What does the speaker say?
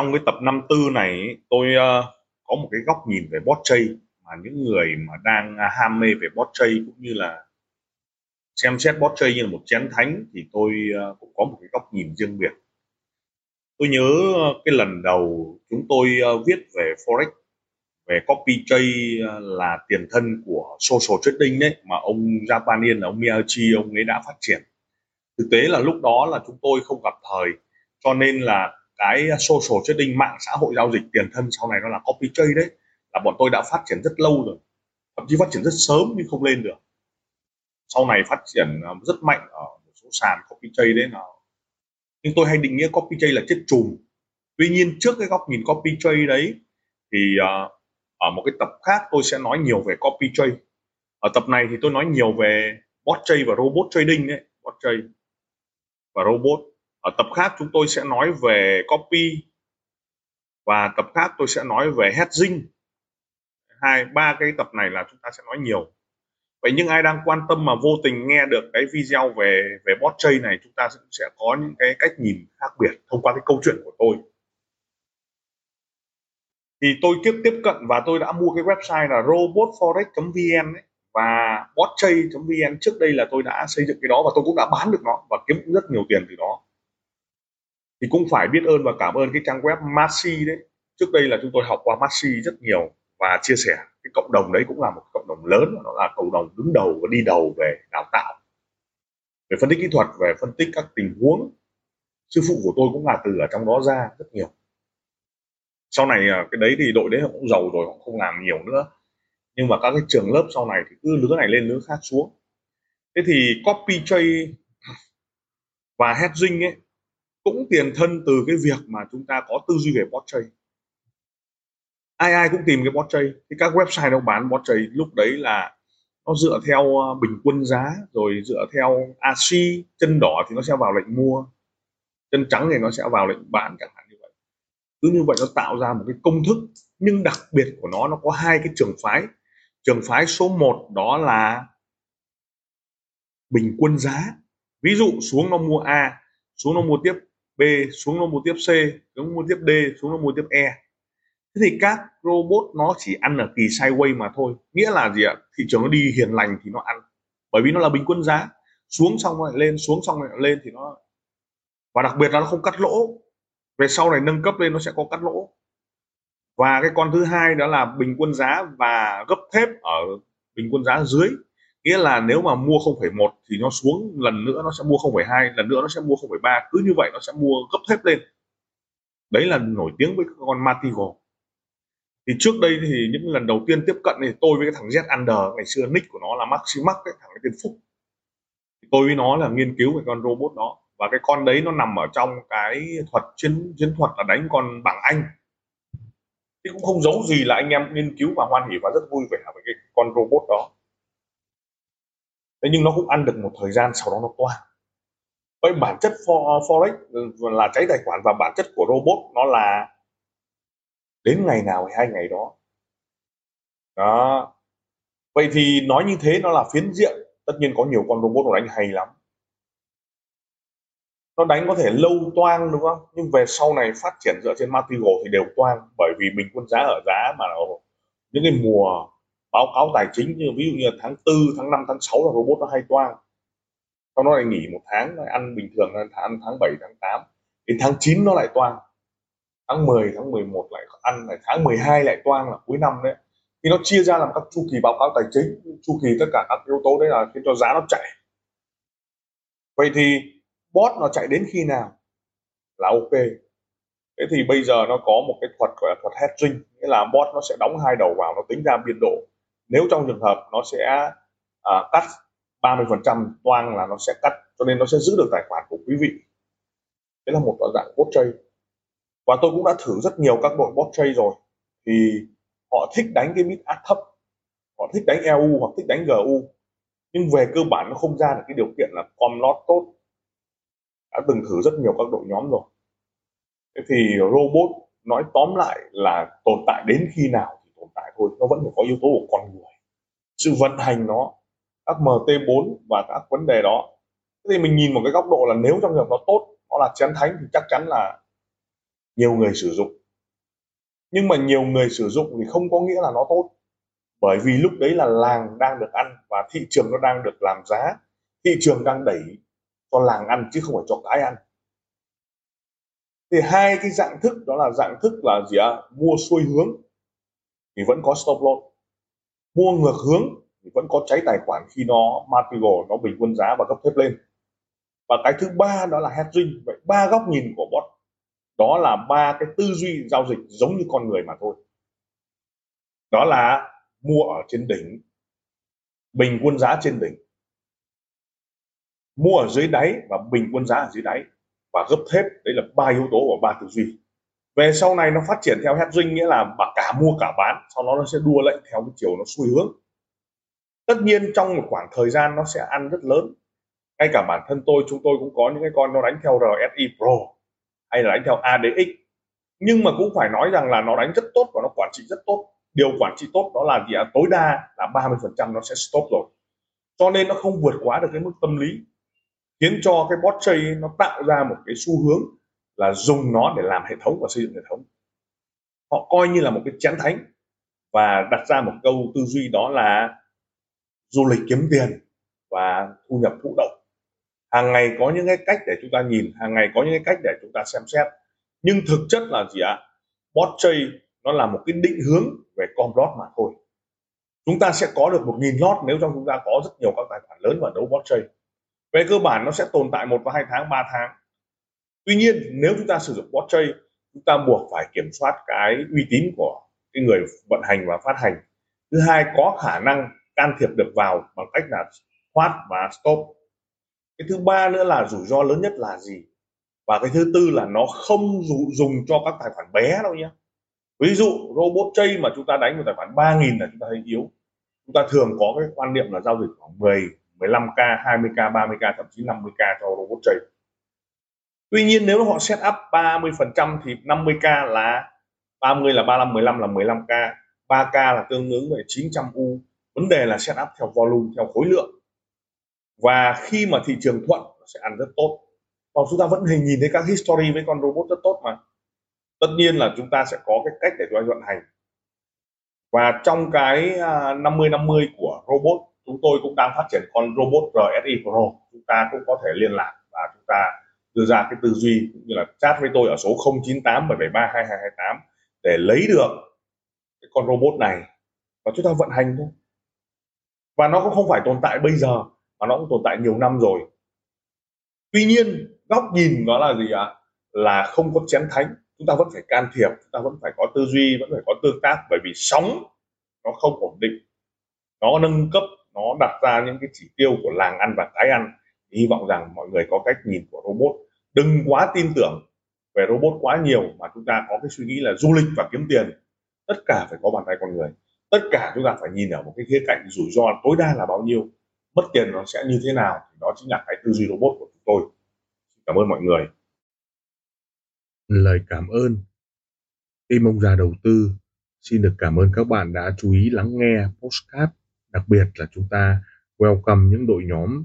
trong cái tập 54 này tôi uh, có một cái góc nhìn về blockchain mà những người mà đang uh, ham mê về blockchain cũng như là xem xét blockchain như là một chén thánh thì tôi uh, cũng có một cái góc nhìn riêng biệt. Tôi nhớ ờ, cái lần đầu chúng tôi uh, viết về forex về copy trade uh, là tiền thân của social trading đấy mà ông Japanian là ông Miyachi ông ấy đã phát triển. Thực tế là lúc đó là chúng tôi không gặp thời cho nên là cái social trading mạng xã hội giao dịch tiền thân sau này nó là copy trade đấy là bọn tôi đã phát triển rất lâu rồi. Thậm chí phát triển rất sớm nhưng không lên được. Sau này phát triển à, rất mạnh ở một số sàn copy trade đấy nào nhưng tôi hay định nghĩa copy trade là chết chùm. Tuy nhiên trước cái góc nhìn copy trade đấy thì uh, ở một cái tập khác tôi sẽ nói nhiều về copy trade. Ở tập này thì tôi nói nhiều về bot trade và robot trading đấy bot trade và robot ở tập khác chúng tôi sẽ nói về copy và tập khác tôi sẽ nói về hedging hai, ba cái tập này là chúng ta sẽ nói nhiều. Vậy nhưng ai đang quan tâm mà vô tình nghe được cái video về về bot trade này, chúng ta sẽ có những cái cách nhìn khác biệt thông qua cái câu chuyện của tôi. Thì tôi tiếp tiếp cận và tôi đã mua cái website là robotforex.vn ấy, và botchay.vn trước đây là tôi đã xây dựng cái đó và tôi cũng đã bán được nó và kiếm rất nhiều tiền từ đó thì cũng phải biết ơn và cảm ơn cái trang web Maxi đấy. Trước đây là chúng tôi học qua Maxi rất nhiều và chia sẻ. Cái cộng đồng đấy cũng là một cộng đồng lớn, nó là cộng đồng đứng đầu và đi đầu về đào tạo. Về phân tích kỹ thuật, về phân tích các tình huống. Sư phụ của tôi cũng là từ ở trong đó ra rất nhiều. Sau này à, cái đấy thì đội đấy cũng giàu rồi, họ không làm nhiều nữa. Nhưng mà các cái trường lớp sau này thì cứ lứa này lên lứa khác xuống. Thế thì copy trade và hedging ấy cũng tiền thân từ cái việc mà chúng ta có tư duy về bot trade. Ai ai cũng tìm cái bot trade. Thì các website đâu bán bot trade. Lúc đấy là nó dựa theo ờ, bình quân giá, rồi dựa theo ASI chân đỏ thì nó sẽ vào lệnh mua, chân trắng thì nó sẽ vào lệnh bán, chẳng hạn như vậy. Cứ như vậy nó tạo ra một cái công thức, nhưng đặc biệt của nó nó có hai cái trường phái. Trường phái số 1 đó là bình quân giá. Ví dụ xuống nó mua A, xuống nó mua tiếp B xuống nó mua tiếp C xuống mua tiếp D xuống nó mua tiếp E. Thế thì các robot nó chỉ ăn ở kỳ sideways mà thôi. Nghĩa là gì ạ? Thị trường nó đi hiền lành thì nó ăn. Bởi vì nó là bình quân giá. Xuống xong lại lên, xuống xong lại lên thì nó và đặc biệt là nó không cắt lỗ. Về sau này nâng cấp lên nó sẽ có cắt lỗ. Và cái con thứ hai đó là bình quân giá và gấp thép ở bình quân giá dưới nghĩa là nếu mà mua 0,1 thì nó xuống lần nữa nó sẽ mua 0,2 lần nữa nó sẽ mua 0,3 cứ như vậy nó sẽ mua gấp thép lên. Đấy là nổi tiếng với con Matigo thì trước đây thì những lần đầu tiên tiếp cận thì tôi với cái thằng Z Under ngày xưa nick của nó là Maximax cái thằng cái tên Phúc. Thì tôi với nó là nghiên cứu về con robot đó và cái con đấy nó nằm ở trong cái thuật chiến chiến thuật là đánh con bảng Anh. Thì cũng không giấu gì là anh em nghiên cứu và hoan hỉ và rất vui vẻ với cái con robot đó thế nhưng nó cũng ăn được một thời gian, sau đó nó toang vậy bản chất forex ừ, là cháy tài khoản và bản chất của robot nó là đến ngày nào hay hai ngày đó. Đó. Vậy thì nói như thế nó là phiến diện. Tất nhiên có nhiều con robot nó đánh hay lắm. Nó đánh có thể lâu toang, đúng không? Nhưng về sau này phát triển dựa trên Matigo thì đều toang, bởi vì bình quân giá ở giá mà những cái mùa báo cáo tài chính như ví dụ như tháng 4, tháng 5, tháng 6 là robot nó hay toang. Sau nó lại nghỉ một tháng nó ăn bình thường là ăn tháng 7, tháng 8 đến tháng 9 nó lại toang. Tháng 10, tháng 11 lại ăn lại tháng 12 lại toang là cuối năm đấy. Thì nó chia ra làm các chu kỳ báo cáo tài chính chu kỳ tất cả các yếu tố đấy là khiến cho giá nó chạy. Vậy thì bot nó chạy đến khi nào? Là ok. Thế thì bây giờ nó có một cái thuật gọi là thuật hedging nghĩa là bot nó sẽ đóng hai đầu vào nó tính ra biên độ nếu trong trường hợp nó sẽ à, cắt 30% toan là nó sẽ cắt cho nên nó sẽ giữ được tài khoản của quý vị. Đấy là một dạng bot trade. Và tôi cũng đã thử rất nhiều các đội bot trade rồi. Thì họ thích đánh cái bid thấp họ thích đánh EU hoặc thích đánh GU nhưng về cơ bản nó không ra được cái điều kiện là com lot tốt. Đã từng thử rất nhiều các đội nhóm rồi. Thế thì robot nói tóm lại là tồn tại đến khi nào? Thôi, nó vẫn phải có yếu tố của con người. Sự vận hành nó, các MT4 và các vấn đề đó. Thế thì mình nhìn một cái góc độ là nếu trong trường hợp nó tốt, nó là chén thánh thì chắc chắn là nhiều người sử dụng. Nhưng mà nhiều người sử dụng thì không có nghĩa là nó tốt. Bởi vì lúc đấy là làng đang được ăn và thị trường nó đang được làm giá. Thị trường đang đẩy cho làng ăn chứ không phải cho cái ăn. Thì hai cái dạng thức đó là dạng thức là gì ạ? Mua xuôi hướng thì vẫn có stop loss. Mua ngược hướng thì vẫn có cháy tài khoản khi nó multiple nó bình quân giá và gấp thép lên. Và cái thứ ba đó là hedging. Vậy ba góc nhìn của bot, đó là ba cái tư duy giao dịch giống như con người mà thôi. Đó là mua ở trên đỉnh, bình quân giá trên đỉnh. Mua ở dưới đáy và bình quân giá ở dưới đáy và gấp thép. Đấy là ba yếu tố của ba tư duy về sau này nó phát triển theo hedging nghĩa là bà cả mua cả bán, sau đó nó sẽ đua lệnh theo cái chiều nó xu hướng. Tất nhiên trong một khoảng thời gian nó sẽ ăn rất lớn. Ngay cả bản thân tôi, chúng tôi cũng có những cái con nó đánh theo RSI Pro hay là đánh theo ADX nhưng mà cũng phải nói rằng là nó đánh rất tốt và nó quản trị rất tốt. Điều quản trị tốt đó là gì ạ? Tối đa là 30% nó sẽ stop rồi. Cho nên nó không vượt quá được cái mức tâm lý, khiến cho cái bot trade nó tạo ra một cái xu hướng là dùng nó để làm hệ thống và xây dựng hệ thống. Họ coi như là một cái chén thánh và đặt ra một câu tư duy đó là du lịch kiếm tiền và thu nhập thụ động. Hàng ngày có những cái cách để chúng ta nhìn, hàng ngày có những cái cách để chúng ta xem xét. Nhưng thực chất là gì ạ? Bot nó là một cái định hướng về com lót mà thôi. Chúng ta sẽ có được một nghìn lót nếu trong chúng ta có rất nhiều các tài khoản lớn và đấu blockchain về cơ bản nó sẽ tồn tại một và hai tháng, ba tháng tuy nhiên, nếu chúng ta sử dụng bot chúng ta buộc phải kiểm soát cái uy tín của cái người vận hành và phát hành. Thứ hai, có khả năng can thiệp được vào bằng cách là thoát và stop. Cái thứ ba nữa là rủi ro lớn nhất là gì? Và cái thứ tư là nó không dùng cho các tài khoản bé đâu nhé. Ví dụ, robot trade mà chúng ta đánh một tài khoản 3.000 là chúng ta thấy yếu. Chúng ta thường có cái quan niệm là giao dịch khoảng 10 15k 20k 30k thậm chí 50k cho robot trade tuy nhiên nếu họ set up 30% thì 50k là 30 là 35 15 là 15k 3k là tương ứng với 900 u. Vấn đề là set up theo volume, theo khối lượng. Và khi mà thị trường thuận, nó sẽ ăn rất tốt. Và chúng ta vẫn hình nhìn thấy các history với con robot rất tốt mà. Tất nhiên là chúng ta sẽ có cái cách để chúng ta vận hành. Và trong cái à, 50-50 của robot, chúng tôi cũng đang phát triển con robot RSI Pro. Chúng ta cũng có thể liên lạc đưa ra cái tư duy cũng như là chat với tôi ở số 098 773 2228 để lấy được cái con robot này và chúng ta vận hành thôi. Và nó cũng không phải tồn tại bây giờ, mà nó cũng tồn tại nhiều năm rồi. Tuy nhiên, góc nhìn nó là gì ạ? À? là không có chén thánh, chúng ta vẫn phải can thiệp, chúng ta vẫn phải có tư duy, vẫn phải có tương tác, bởi vì sóng nó không ổn định. Nó nâng cấp, nó đặt ra những cái chỉ tiêu của làng ăn và cái ăn hy vọng rằng mọi người có cách nhìn của robot. Đừng quá tin tưởng về robot quá nhiều mà chúng ta có cái suy nghĩ là du lịch và kiếm tiền. Tất cả phải có bàn tay con người. Tất cả chúng ta phải nhìn ở một cái khía cạnh rủi ro tối đa là bao nhiêu. Mất tiền nó sẽ như thế nào thì đó chính là cái tư duy robot của chúng tôi. Cảm ơn mọi người. Lời cảm ơn. Tim ông già đầu tư, xin được cảm ơn các bạn đã chú ý lắng nghe postcard đặc biệt là chúng ta welcome những đội nhóm